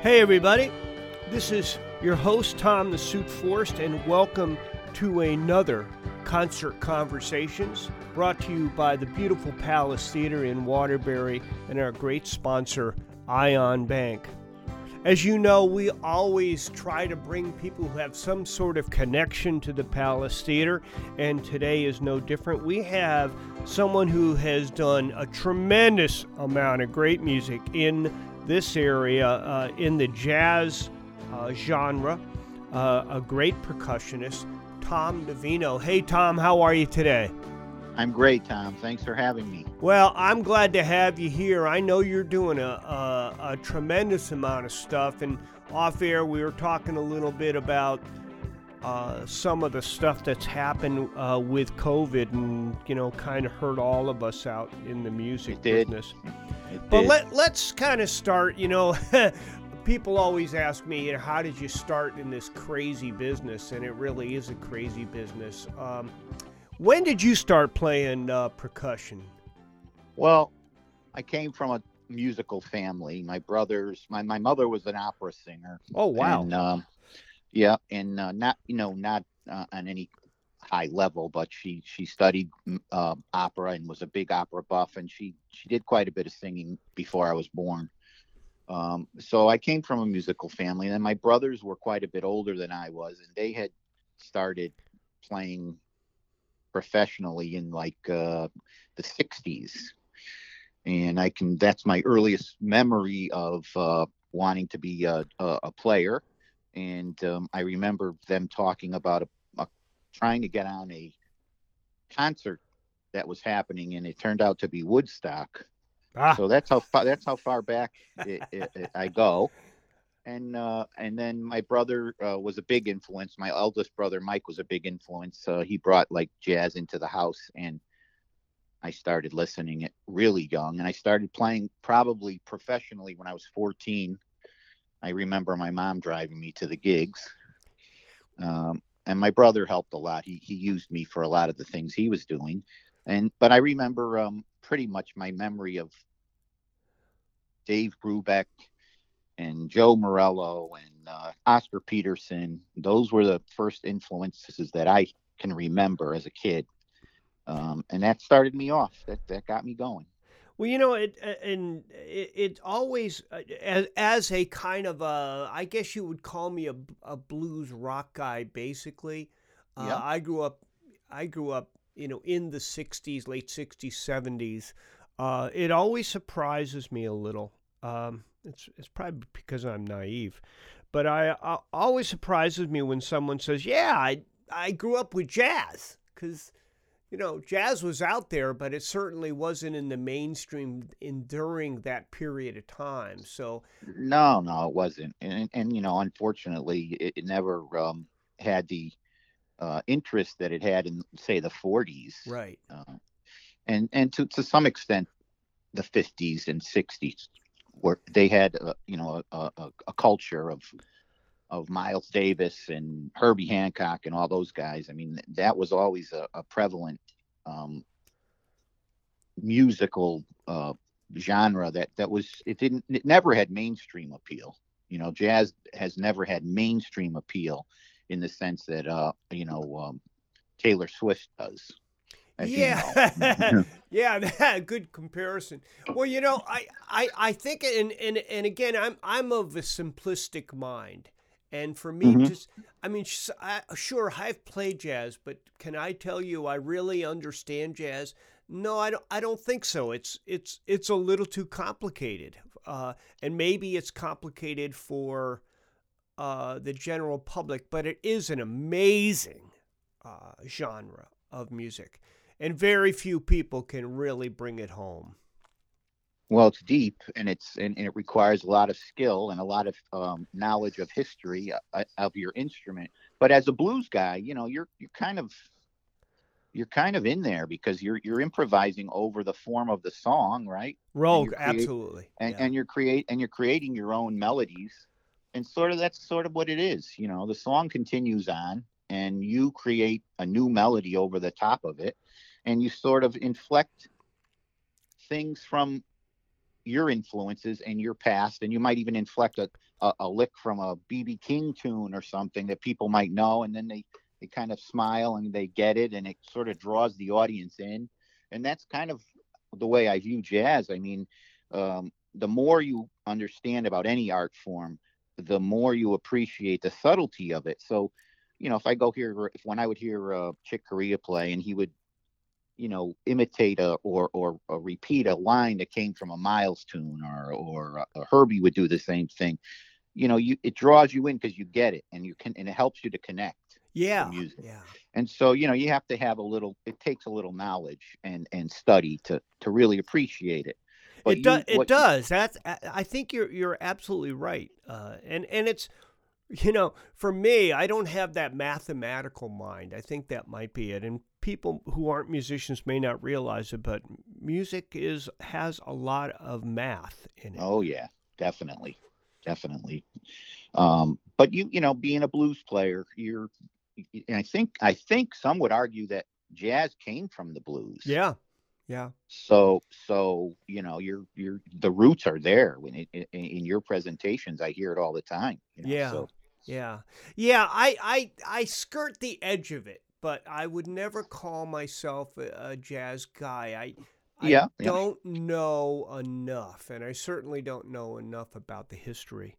Hey, everybody. This is your host, Tom the Suit Forst, and welcome to another Concert Conversations brought to you by the beautiful Palace Theater in Waterbury and our great sponsor, Ion Bank. As you know, we always try to bring people who have some sort of connection to the Palace Theater, and today is no different. We have someone who has done a tremendous amount of great music in this area, uh, in the jazz uh, genre, uh, a great percussionist, Tom Davino. Hey, Tom, how are you today? I'm great, Tom. Thanks for having me. Well, I'm glad to have you here. I know you're doing a, a, a tremendous amount of stuff, and off air we were talking a little bit about uh, some of the stuff that's happened uh, with COVID, and you know, kind of hurt all of us out in the music business. It But did. let let's kind of start. You know, people always ask me, you know, how did you start in this crazy business? And it really is a crazy business. Um, when did you start playing uh, percussion? well, I came from a musical family. My brothers, my, my mother was an opera singer. Oh wow! And, um, yeah, and uh, not you know not uh, on any high level, but she she studied mm, uh, opera and was a big opera buff, and she she did quite a bit of singing before I was born. Um, so I came from a musical family, and then my brothers were quite a bit older than I was, and they had started playing professionally in like uh, the 60s and i can that's my earliest memory of uh, wanting to be a, a, a player and um, i remember them talking about a, a, trying to get on a concert that was happening and it turned out to be woodstock Ah, so that's how far that's how far back it, it, it- I go. And uh, and then my brother uh, was a big influence. My eldest brother Mike was a big influence. Uh, he brought like jazz into the house, and I started listening it really young. And I started playing probably professionally when I was 14. I remember my mom driving me to the gigs. Um, and my brother helped a lot. He he used me for a lot of the things he was doing. And but I remember um, pretty much my memory of Dave Brubeck and Joe Morello and uh, Oscar Peterson. Those were the first influences that I can remember as a kid. Um, and that started me off. That that got me going. Well, you know, it and it, it always uh, as, as a kind of a, I guess you would call me a, a blues rock guy, basically. Uh, Yeah. I grew up, I grew up, you know, in the '60s, late '60s, '70s. Uh, it always surprises me a little. Um, it's it's probably because I'm naive, but I, I always surprises me when someone says, "Yeah, I I grew up with jazz," because you know jazz was out there, but it certainly wasn't in the mainstream in during that period of time. So No, no, it wasn't. And and you know, unfortunately, it, it never um, had the uh, interest that it had in say the 40s. right, uh, and and to to some extent the 50s and 60s where they had uh, you know a, a, a culture of of Miles Davis and Herbie Hancock and all those guys. I mean that was always a, a prevalent um, musical uh, genre that that was it didn't it never had mainstream appeal. You know, jazz has never had mainstream appeal in the sense that uh you know um, Taylor Swift does. you yeah, know. yeah, good comparison. Well, you know, I, I, I think, and, and, and again, I'm, I'm of a simplistic mind, and for me, Mhm. just, I mean, I, sure, I've played jazz, but can I tell you, I really understand jazz? No, I don't. I don't think so. It's, it's, it's a little too complicated, uh, and maybe it's complicated for uh, the general public, but it is an amazing uh, genre of music and very few people can really bring it home. Well, it's deep and it's and, and it requires a lot of skill and a lot of um, knowledge of history uh, of your instrument. But as a blues guy, you know, you're you're kind of you're kind of in there because you're you're improvising over the form of the song, right? Rogue, you create- absolutely. And yeah. and you're create and you're creating your own melodies, and sort of that's sort of what it is. You know, the song continues on, and you create a new melody over the top of it, and you sort of inflect things from your influences and your past, and you might even inflect a, a, a lick from a BB King tune or something that people might know, and then they they kind of smile and they get it, and it sort of draws the audience in, and that's kind of the way I view jazz. I mean, um, the more you understand about any art form, the more you appreciate the subtlety of it. So, you know, if I go here, if when I would hear uh, Chick Corea play, and he would you know imitate a or or, or repeat a line that came from a Miles tune or or uh, Herbie would do the same thing. You know, you it draws you in because you get it and you can and it helps you to connect. Yeah. music. Yeah. And so you know you have to have a little. It takes a little knowledge and and study to to really appreciate it. But it, do, you, it does. That's I think you're you're absolutely right. Uh, and and it's you know for me I don't have that mathematical mind. I think that might be it. And people who aren't musicians may not realize it, but music is has a lot of math in it. Oh yeah, definitely, definitely. Um, but you you know, being a blues player, you're. I think I think some would argue that jazz came from the blues. Yeah, yeah. So so you know, you're you're the roots are there when it, in, in your presentations. I hear it all the time. You know? Yeah. So, yeah. Yeah, I, I I skirt the edge of it but I would never call myself a, a jazz guy. I I yeah, don't yeah. know enough, and I certainly don't know enough about the history.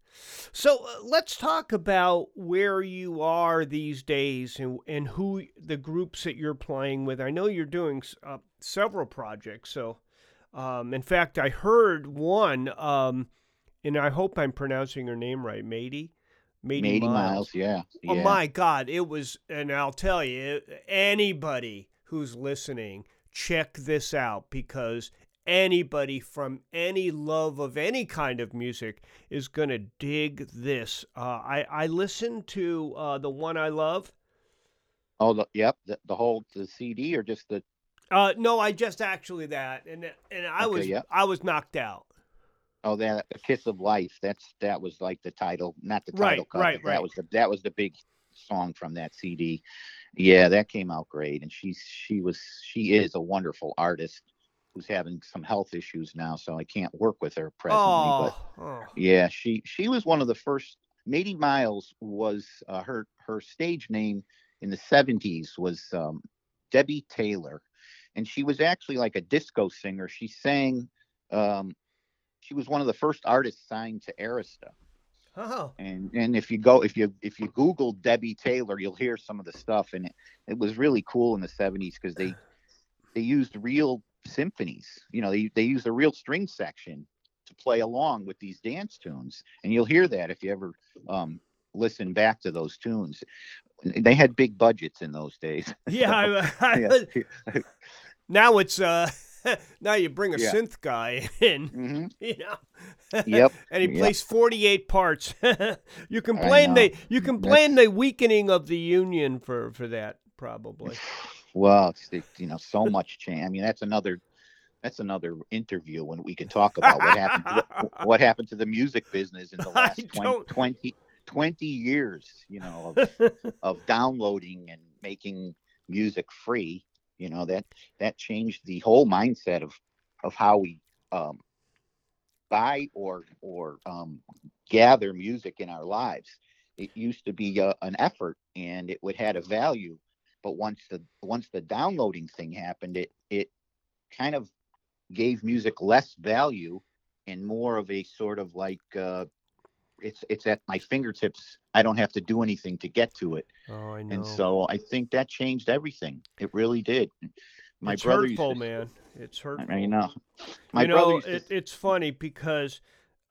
So uh, let's talk about where you are these days and, and who the groups that you're playing with. I know you're doing uh, several projects. So, um, in fact, I heard one, um, and I hope I'm pronouncing her name right, Mady. Mady, Miles. Miles. Yeah. Oh my God, it was, and I'll tell you, anybody who's listening, check this out because anybody from any love of any kind of music is gonna dig this. Uh, I I listened to uh, the one I love. Oh, the, yep, the, the whole the CD or just the. Uh, no, I just actually that, and and I okay, was yep. I was knocked out. Oh, that a kiss of life. That's that was like the title, not the title right, cover. Right, right. That was the that was the big song from that CD. Yeah, that came out great, and she's she was she is a wonderful artist who's having some health issues now, so I can't work with her presently. Oh, but oh. yeah, she she was one of the first. Mady Miles was uh, her her stage name in the 70s was um, Debbie Taylor, and she was actually like a disco singer. She sang um, she was one of the first artists signed to Arista. Oh. And and if you go if you if you Google Debbie Taylor, you'll hear some of the stuff, and it, it was really cool in the '70s because they they used real symphonies. You know, they they used a real string section to play along with these dance tunes, and you'll hear that if you ever um, listen back to those tunes. They had big budgets in those days. Yeah, so, I, I, yeah. now it's uh now you bring a yeah. synth guy in, mm-hmm. you know. Yep. and he yep. plays 48 parts. you can blame the you can blame That's... the weakening of the union for for that probably. Well, you know, so much change. I mean, that's another that's another interview when we can talk about what happened to what happened to the music business in the last 20, 20, 20 years, you know, of, of downloading and making music free you know that that changed the whole mindset of of how we um, buy or or um, gather music in our lives. It used to be a, uh, an effort and it would had a value, but once the once the downloading thing happened, it it kind of gave music less value and more of a sort of like uh, it's it's at my fingertips. I don't have to do anything to get to it. Oh, I know. And so I think that changed everything. It really did. My it's brother hurtful, to, man. It's hurtful. I know. My you brother. Know, it, to, it's funny because.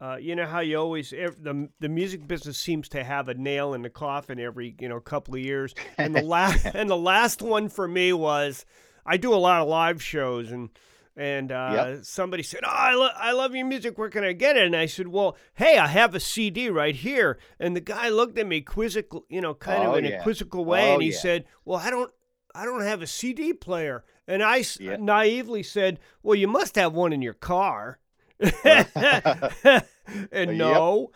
Uh, you know how you always the the music business seems to have a nail in the coffin every you know couple of years, and the last and the last one for me was I do a lot of live shows and and uh, yep. somebody said, "Oh, I, lo- I love your music. Where can I get it?" And I said, "Well, hey, I have a CD right here." And the guy looked at me quizzical, you know, kind oh, of in yeah. a quizzical way, oh, and he yeah. said, "Well, I don't, I don't have a CD player." And I yep. naively said, "Well, you must have one in your car." and no.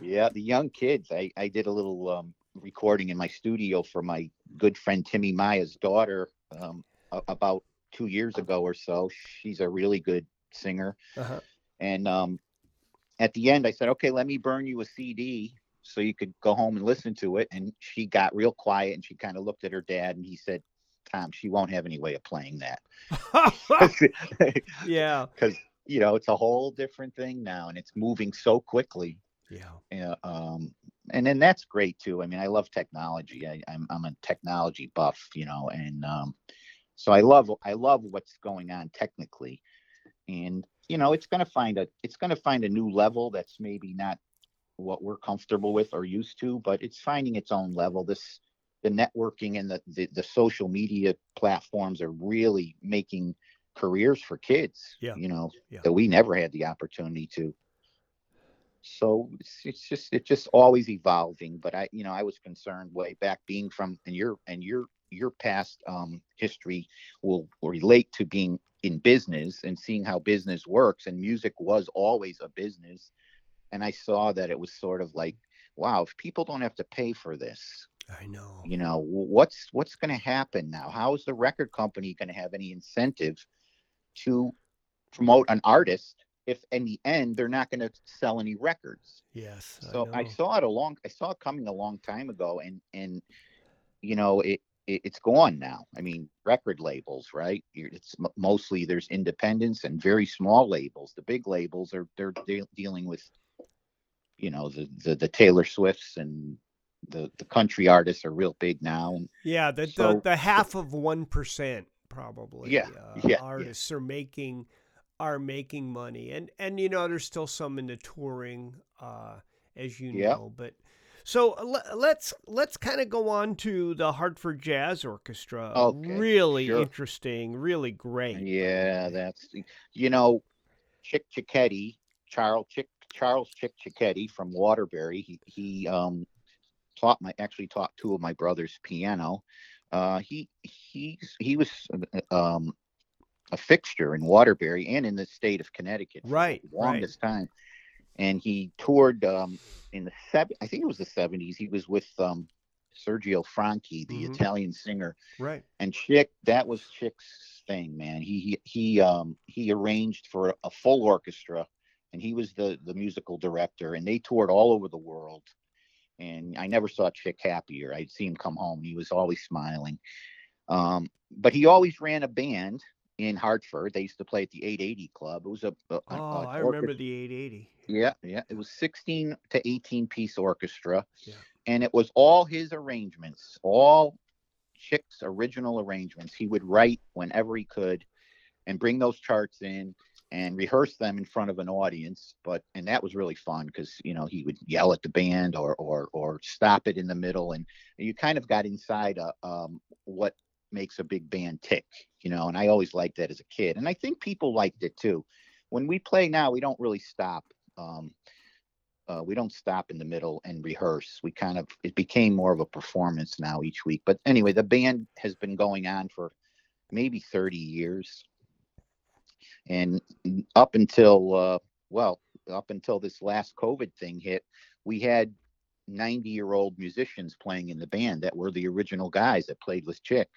yeah, the young kids. I I did a little um, recording in my studio for my good friend Timmy Maya's daughter um, about two years ago or so. She's a really good singer, uh-huh. and um, at the end, I said, "Okay, let me burn you a CD so you could go home and listen to it." And she got real quiet and she kind of looked at her dad and he said, "Tom, she won't have any way of playing that." yeah, because you know it's a whole different thing now and it's moving so quickly. Yeah. Yeah. Um, and then that's great too. I mean, I love technology. I, I'm I'm a technology buff, you know, and um, so I love I love what's going on technically, and you know, it's going to find a it's going to find a new level that's maybe not what we're comfortable with or used to, but it's finding its own level. This the networking and the the, the social media platforms are really making careers for kids. Yeah. You know Yeah. that we never had the opportunity to so it's, it's just it's just always evolving but i you know i was concerned way back being from and you're and your your past um history will relate to being in business and seeing how business works and music was always a business and i saw that it was sort of like wow if people don't have to pay for this I know. you know what's what's going to happen now how is the record company going to have any incentive to promote an artist if in the end they're not going to sell any records Yes. so I, know. saw it a long i saw it coming a long time ago and and you know it, it it's gone now i mean record labels right it's mostly there's independents and very small labels the big labels are they're de- dealing with you know the, the the taylor swifts and the the country artists are real big now Yeah, the, So- the the half of one percent probably. Yeah, uh, yeah, yeah. artists are making are making money, and and you know there's still some in the touring, uh, as you Yeah. know. But so let's let's kind of go on to the Hartford Jazz Orchestra. Okay, really sure. interesting, really great. Yeah, that's you know, Chick Cicchetti, Charles Chick Charles Chick Cicchetti from Waterbury. He he um taught my actually taught two of my brothers piano. Uh, he he he was um a fixture in Waterbury and in the state of Connecticut for Right, the right. longest time. And he toured um in the seven I think it was the seventies. He was with um Sergio Franchi, the Mhm. Italian singer right. and Chick, that was Chick's thing, man. He he he um he arranged for a full orchestra, and he was the the musical director, and they toured all over the world. And I never saw Chick happier. I'd see him come home; he was always smiling. Um, but he always ran a band in Hartford. They used to play at the 880 Club. It was a, a a- Oh, an I remember the 880. yeah, yeah. It was 16 to 18 piece orchestra. Yeah. And it was all his arrangements, all Chick's original arrangements. He would write whenever he could and bring those charts in and rehearse them in front of an audience. But and that was really fun because you know he would yell at the band or or or stop it in the middle and you kind of got inside uh um what makes a big band tick, you know, and I always liked that as a kid. And I think people liked it too. When we play now, we don't really stop um, uh, we don't stop in the middle and rehearse. We kind of it became more of a performance now each week. But anyway, the band has been going on for maybe 30 years, and up until uh, well, up until this last COVID thing hit, we had 90 year old musicians playing in the band that were the original guys that played with Chick.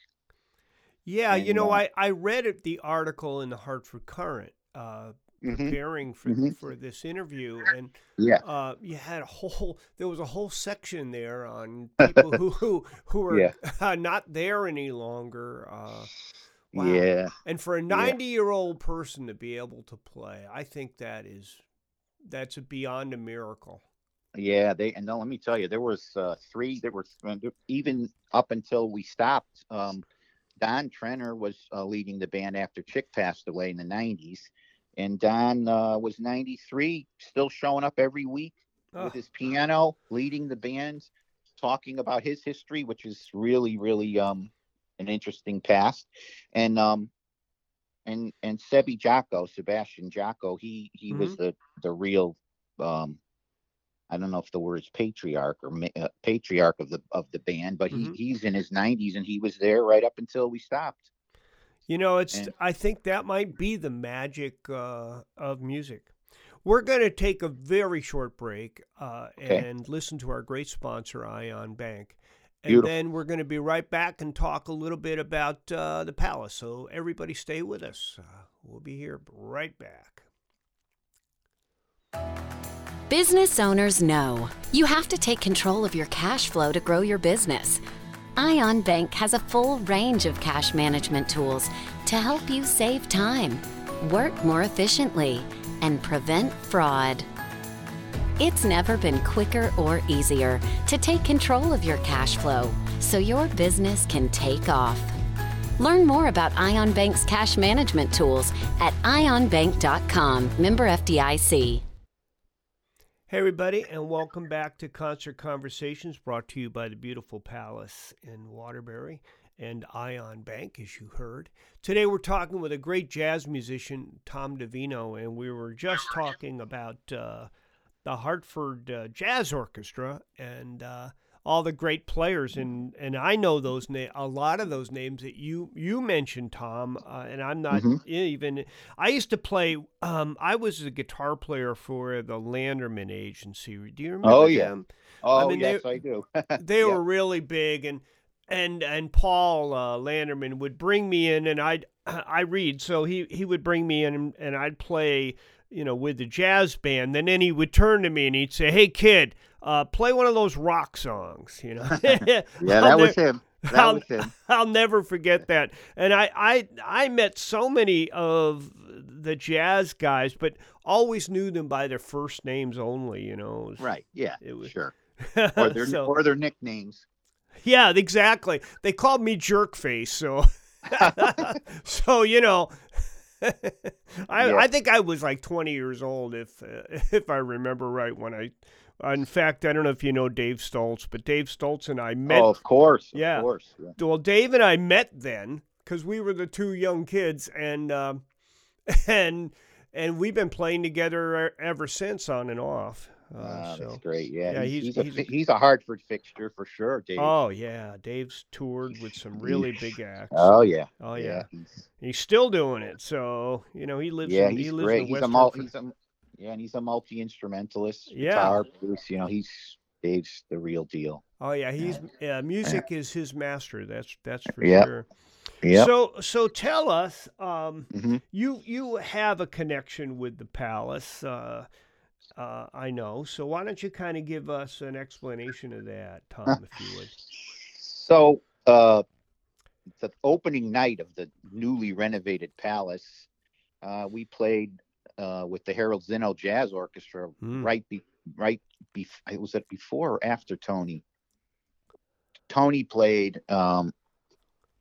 Yeah, you know, uh, I I read it, the article in the Hartford Courant. Uh, Mhm. preparing for Mhm. for this interview, and Yeah, uh, you had a whole there was a whole section there on people who who who are Yeah. not there any longer. Uh, wow. yeah, And for a ninety year old person to be able to play, I think that is that's beyond a miracle. Yeah, they and no, let me tell you, there was uh, three. There were even up until we stopped. Um, Don Trenner was uh, leading the band after Chick passed away in the '90s, and Don uh, was 93, still showing up every week Oh, with his piano, leading the band, talking about his history, which is really, really um, an interesting past. And um, and and Sebi Jocko, Sebastian Jocko, he he was the the real um, I don't know if the word is patriarch or ma- uh, patriarch of the of the band, but Mhm. he he's in his 90s and he was there right up until we stopped. You know, it's. And- I think that might be the magic uh, of music. We're going to take a very short break uh, Okay. and listen to our great sponsor, Ion Bank, and Beautiful. then we're going to be right back and talk a little bit about uh, the Palace. So everybody, stay with us. Uh, we'll be here right back. Business owners know you have to take control of your cash flow to grow your business. Ion Bank has a full range of cash management tools to help you save time, work more efficiently, and prevent fraud. It's never been quicker or easier to take control of your cash flow so your business can take off. Learn more about Ion Bank's cash management tools at ionbank.com. Member FDIC. Hey, everybody, and welcome back to Concert Conversations brought to you by the beautiful Palace in Waterbury and Ion Bank, as you heard. Today, we're talking with a great jazz musician, Tom Davino, and we were just talking about uh, the Hartford uh, Jazz Orchestra and uh, all the great players, and and I know those na- a lot of those names that you you mentioned, Tom. Uh, and I'm not Mhm. even. I used to play. Um, I was a guitar player for the Landerman Agency. Do you remember Oh, yeah. them? Oh mean, yes, they- I do. They Yeah. were really big, and and and Paul uh, Landerman would bring me in, and I'd I read, so he he would bring me in, and, and I'd play. You know, with the jazz band, then then he would turn to me and he'd say, "Hey, kid, uh, play one of those rock songs." You know, yeah, that was him. That I'll- was him. I'll never forget that. And I, I, I met so many of the jazz guys, but always knew them by their first names only. You know, was- Right. Yeah. It was- sure. Or their So- or their nicknames. yeah, exactly. They called me Jerkface, so, so you know. I, Yeah. I think I was like 20 years old if uh, if I remember right when I in fact I don't know if you know Dave Stoltz but Dave Stoltz and I met oh, of course. Of Yeah. course. Yeah. well, Dave and I met then because we were the two young kids, and um, and and we've been playing together ever since, on and off. Uh, so, that's great. Yeah, yeah, he's, he's- he's, a, he's a- fi- he's a Hartford fixture for sure, Dave. oh yeah, Dave's toured with some really big acts. Oh, yeah. Oh yeah, He's, he's still doing it. So you know he lives. yeah, in, he's he lives great. in He's West a, mul- he's a yeah, and he's a multi instrumentalist. Yeah. Guitar, you know, he's Dave's the real deal. Oh yeah, he's yeah. Music is his master. That's that's for Yep. sure. Yeah. So so tell us. Um, hmm You you have a connection with the palace, uh, uh, I know. So why don't you kind of give us an explanation of that, Tom, if you would? So, uh, the opening night of the newly renovated palace, uh, we played uh, with the Harold Zinno Jazz Orchestra Mm. right be right be it was it before or after Tony. Tony played. Um,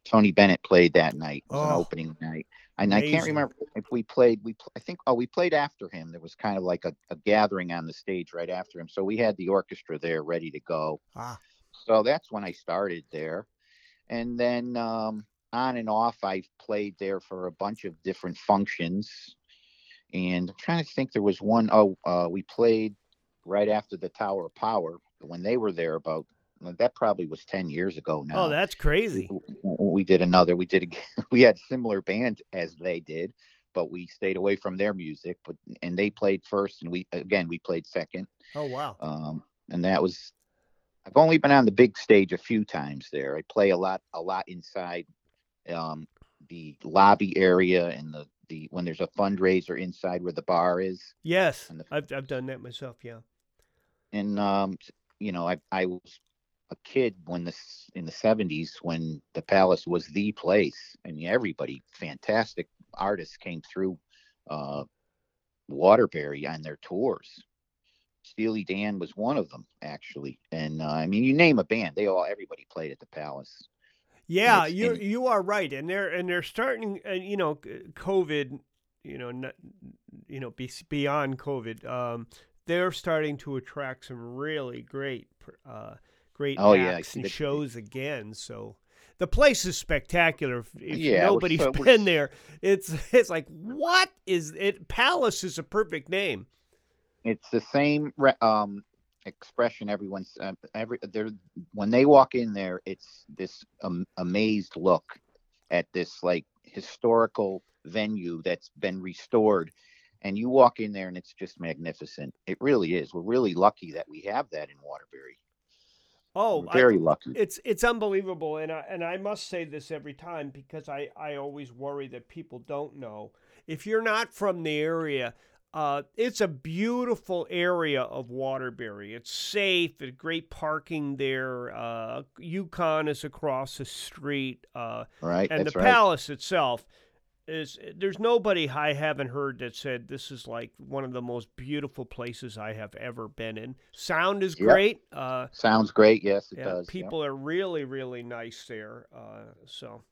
Tony Bennett played that night. It was an Oh. opening night, and I can't remember if we played. We I think oh we played after him. There was kind of like a, a gathering on the stage right after him, so we had the orchestra there ready to go. Ah, So that's when I started there. And then um, on and off, I've played there for a bunch of different functions. And I'm trying to think, there was one, oh, uh, we played right after the Tower of Power when they were there about, that probably was 10 years ago now. oh, that's crazy. we, we did another, we did, a- we had similar band as they did, but we stayed away from their music. But, and they played first, and we, again, we played second Oh wow. um, and that was I've only been on the big stage a few times there. I play a lot a lot inside um, the lobby area and the the when there's a fundraiser inside where the bar is. Yes, the- I've I've done that myself. Yeah. And um, you know, I I was a kid when this in the 70s when the Palace was the place. I mean, everybody, fantastic artists came through uh, Waterbury on their tours. Steely Dan was one of them, actually. And uh, I mean, you name a band, they all everybody played at the Palace. Yeah, it's- you and- you are right, and they're and they're starting. Uh, you know, COVID. You know, not, you know, be, beyond COVID, um, they're starting to attract some really great, uh, great Oh, yeah, acts see and the- shows again. So the place is spectacular. If, Yeah, nobody's we're been there, it's it's like what is it? Palace is a perfect name. It's the same re- um, expression everyone's uh, every there when they walk in there. It's this um, amazed look at this like historical venue that's been restored. And you walk in there and it's just magnificent. It really is. We're really lucky that we have that in Waterbury. Oh, We're I- very lucky. it's it's unbelievable and I and I must say this every time because I I always worry that people don't know if you're not from the area Uh, it's a beautiful area of Waterbury. It's safe. There's great parking there. Uh, UConn is across the street. Uh, Right. and the right. palace itself is there's nobody I haven't heard that said this is like one of the most beautiful places I have ever been in. Sound is Yep. great. Uh, Sounds great. Yes, it yeah, does. Yep. people are really really nice there. Uh, so,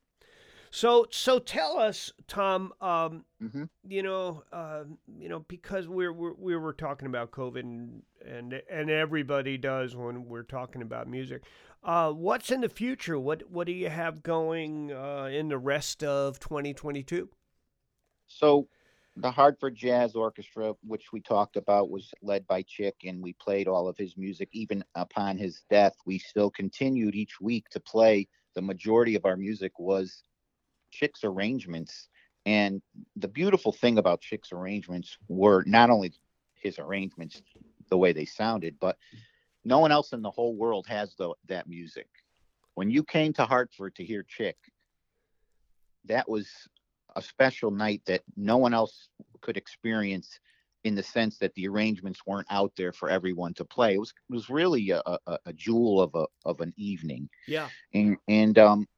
so so tell us, Tom. Um, Mhm. you know, uh, you know, because we're, we're we were talking about COVID and and and everybody does when we're talking about music. Uh, what's in the future? What what do you have going uh, in the rest of 2022? So the Hartford Jazz Orchestra, which we talked about, was led by Chick, and we played all of his music. Even upon his death, we still continued each week to play. The majority of our music was Chick's arrangements. And the beautiful thing about Chick's arrangements were not only his arrangements, the way they sounded, but no one else in the whole world has the, that music. When you came to Hartford to hear Chick, that was a special night that no one else could experience in the sense that the arrangements weren't out there for everyone to play. It was it was really a, a, a jewel of a of an evening. Yeah, And and um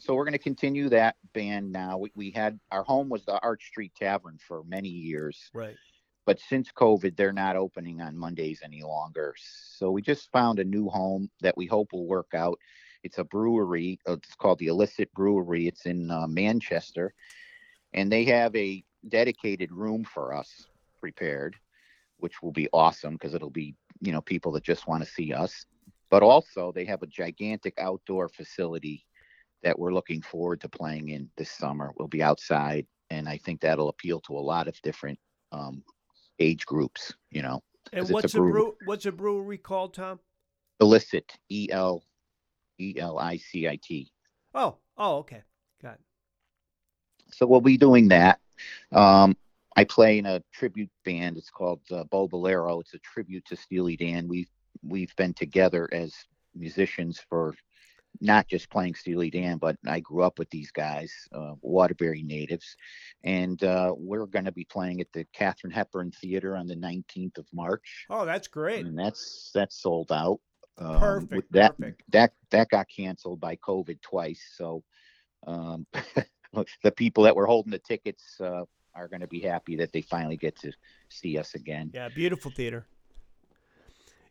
so we're going to continue that band now. We, we had our home was the Arch Street Tavern for many years, right. but since COVID, they're not opening on Mondays any longer. So we just found a new home that we hope will work out. It's a brewery. uh, It's called the Elicit Brewery. It's in uh, Manchester, and they have a dedicated room for us prepared, which will be awesome because it'll be you know people that just want to see us. But also they have a gigantic outdoor facility that we're looking forward to playing in this summer. We'll be outside, and I think that'll appeal to a lot of different um, age groups. You know, And a what's a brew- brew? What's a brewery called, Tom? Elicit, E L E L I C I T. Oh, oh, okay, got it. So we'll be doing that. Um, I play in a tribute band. It's called uh, Bo Bolero. It's a tribute to Steely Dan. We've we've been together as musicians for not just playing Steely Dan, but I grew up with these guys, uh, Waterbury natives, and uh, we're going to be playing at the Katharine Hepburn Theater on the 19th of March. Oh, that's great. and that's that's sold out. Um, Perfect, That perfect. that that got canceled by COVID twice. So um, the people that were holding the tickets uh, are going to be happy that they finally get to see us again. Yeah, beautiful theater.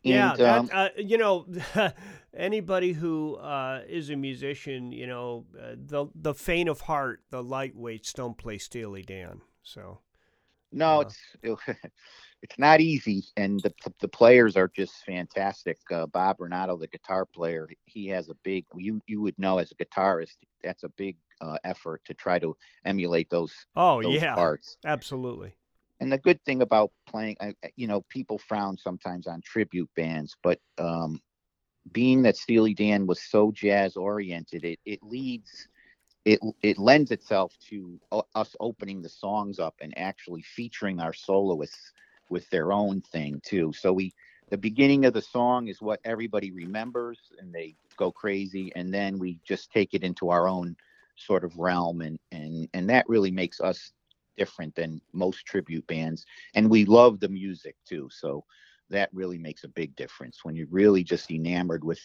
Yeah, And, that, um, uh, you know, anybody who uh, is a musician, you know, uh, the the faint of heart, the lightweights don't play Steely Dan. So no, uh, it's it's not easy, and the the players are just fantastic. Uh, Bob Renato, the guitar player, he has a big. You you would know as a guitarist, that's a big uh, effort to try to emulate those oh those yeah, parts. absolutely. And the good thing about playing you know people frown sometimes on tribute bands but um being that steely dan was so jazz oriented it it leads it it lends itself to us opening the songs up and actually featuring our soloists with their own thing too. So we the beginning of the song is what everybody remembers and they go crazy and then we just take it into our own sort of realm and and and that really makes us different than most tribute bands and we love the music too so that really makes a big difference when you're really just enamored with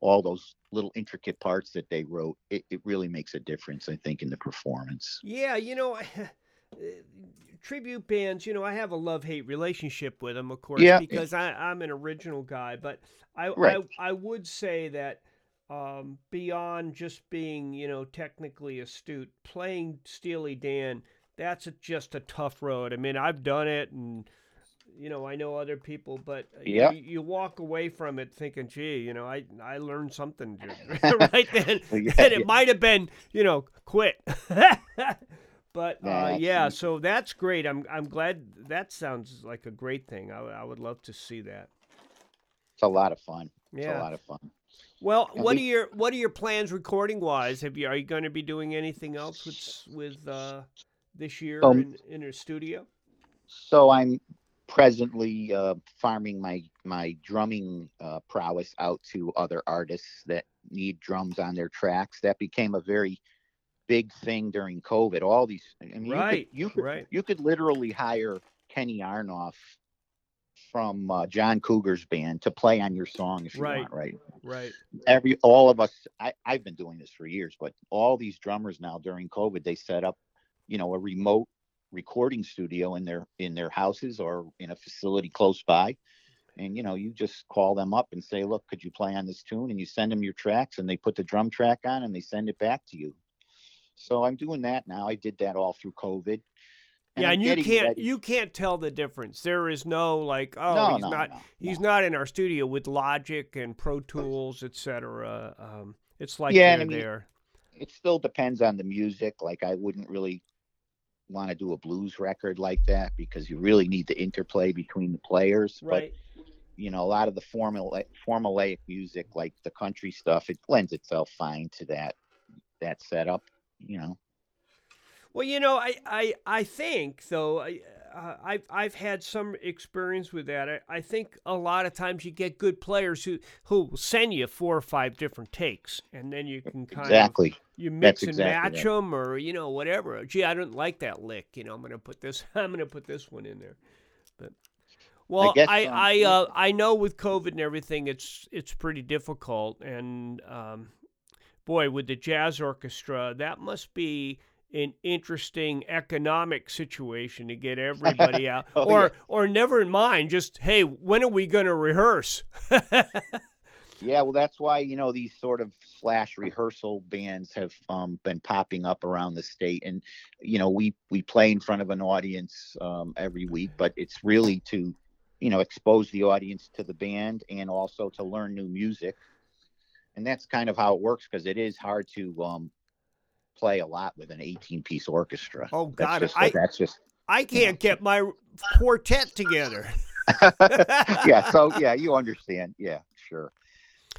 all those little intricate parts that they wrote it, it really makes a difference i think in the performance Yeah, you know, tribute bands. You know, I have a love hate relationship with them, of course, Yeah. because I, I'm an original guy. But I, Right. I, I would say that um, beyond just being, you know, technically astute, playing Steely Dan, that's a, just a tough road. I mean, I've done it, and you know, I know other people, but uh, Yeah. you, you walk away from it thinking, gee, you know, I I learned something right then Yeah, and it yeah. might have been, you know, quit. but uh, yeah, so that's great. I'm I'm glad that sounds like a great thing. I, I would love to see that. it's a lot of fun it's Yeah. a lot of fun Well, And what we- are your what are your plans recording wise? Have you are you going to be doing anything else with with uh, this year Um, in, in a studio? so i'm presently uh, farming my my drumming uh, prowess out to other artists that need drums on their tracks that became a very big thing during covid all these i mean Right, you could, you could right. you could literally hire Kenny Aronoff from uh, John Cougar's band to play on your song if you Right. want, right? Right. Every all of us, I, I've been doing this for years, but all these drummers now during COVID, they set up, you know, a remote recording studio in their in their houses or in a facility close by. And you know, you just call them up and say, "Look, could you play on this tune?" And you send them your tracks, and they put the drum track on, and they send it back to you. So I'm doing that now. I did that all through COVID. yeah, I'm and you can't ready- you can't tell the difference. There is no like, oh, no, he's no, not no, he's no. not in our studio with Logic and Pro Tools, etc. Um, it's like Yeah, and I mean, there. It still depends on the music. Like I wouldn't really want to do a blues record like that because you really need the interplay between the players. Right. But you know, a lot of the formal formulaic music, like the country stuff, it lends itself fine to that that setup. You know. Well, you know, I, I, I think though, I, uh, I've I've had some experience with that. I, I think a lot of times you get good players who who will send you four or five different takes, and then you can kind of Exactly. you mix and exactly match that. them, or you know whatever. Gee, I don't like that lick. You know, I'm gonna put this. I'm gonna put this one in there. But well, I guess, I um, I, uh, I know with COVID and everything, it's it's pretty difficult. And um, boy, with the jazz orchestra, that must be an interesting economic situation to get everybody out, Oh, or yeah. or never mind. Just hey, when are we gonna rehearse? Yeah, well, that's why you know these sort of slash rehearsal bands have um, been popping up around the state, and you know we we play in front of an audience um, every week, but it's really to you know expose the audience to the band and also to learn new music, and that's kind of how it works because it is hard to um, play a lot with an 18 piece orchestra. Oh, That's God, just- I- that's just I can't get my quartet together. yeah so yeah you understand yeah sure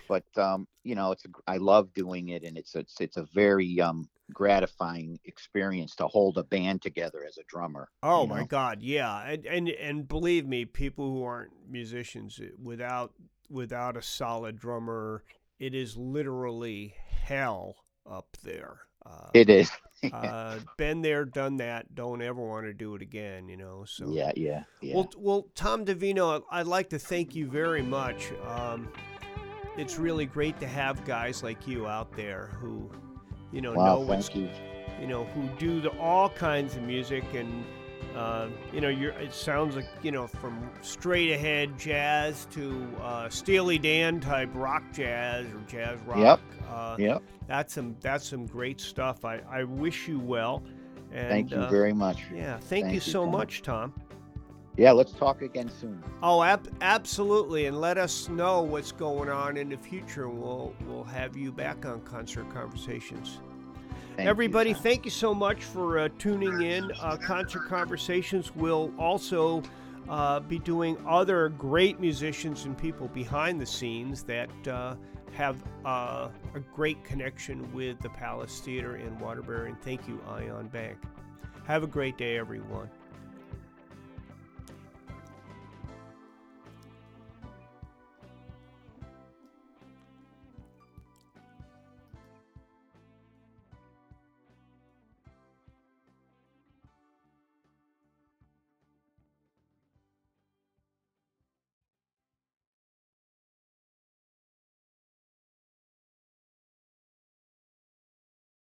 but um you know it's a, i love doing it and it's it's it's a very um gratifying experience to hold a band together as a drummer Oh you my? God, yeah, and, and and believe me, people who aren't musicians, without without a solid drummer, it is literally hell up there. Uh, it is uh, been there, done that. Don't ever want to do it again. You know. So yeah yeah yeah Well, well, Tom Davino, I'd like to thank you very much. Um, it's really great to have guys like you out there who, you know, know what's you you know, who do the, all kinds of music, and uh, you know, you're, it sounds like you know, from straight ahead jazz to uh, Steely Dan type rock jazz or jazz rock. Yep. Uh, yep That's some that's some great stuff. I, I wish you well. And, thank you uh, very much Yeah, thank, you Thank you, so Tom. much, Tom. yeah let's talk again soon Oh, ab- absolutely, and let us know what's going on in the future. We'll we'll have you back on Concert Conversations. Thank Everybody, Tom. thank you so much for uh, tuning in. Uh, Concert Conversations will also uh, be doing other great musicians and people behind the scenes that uh, have uh, a great connection with the Palace Theater in Waterbury. And thank you, Ion Bank. Have a great day, everyone.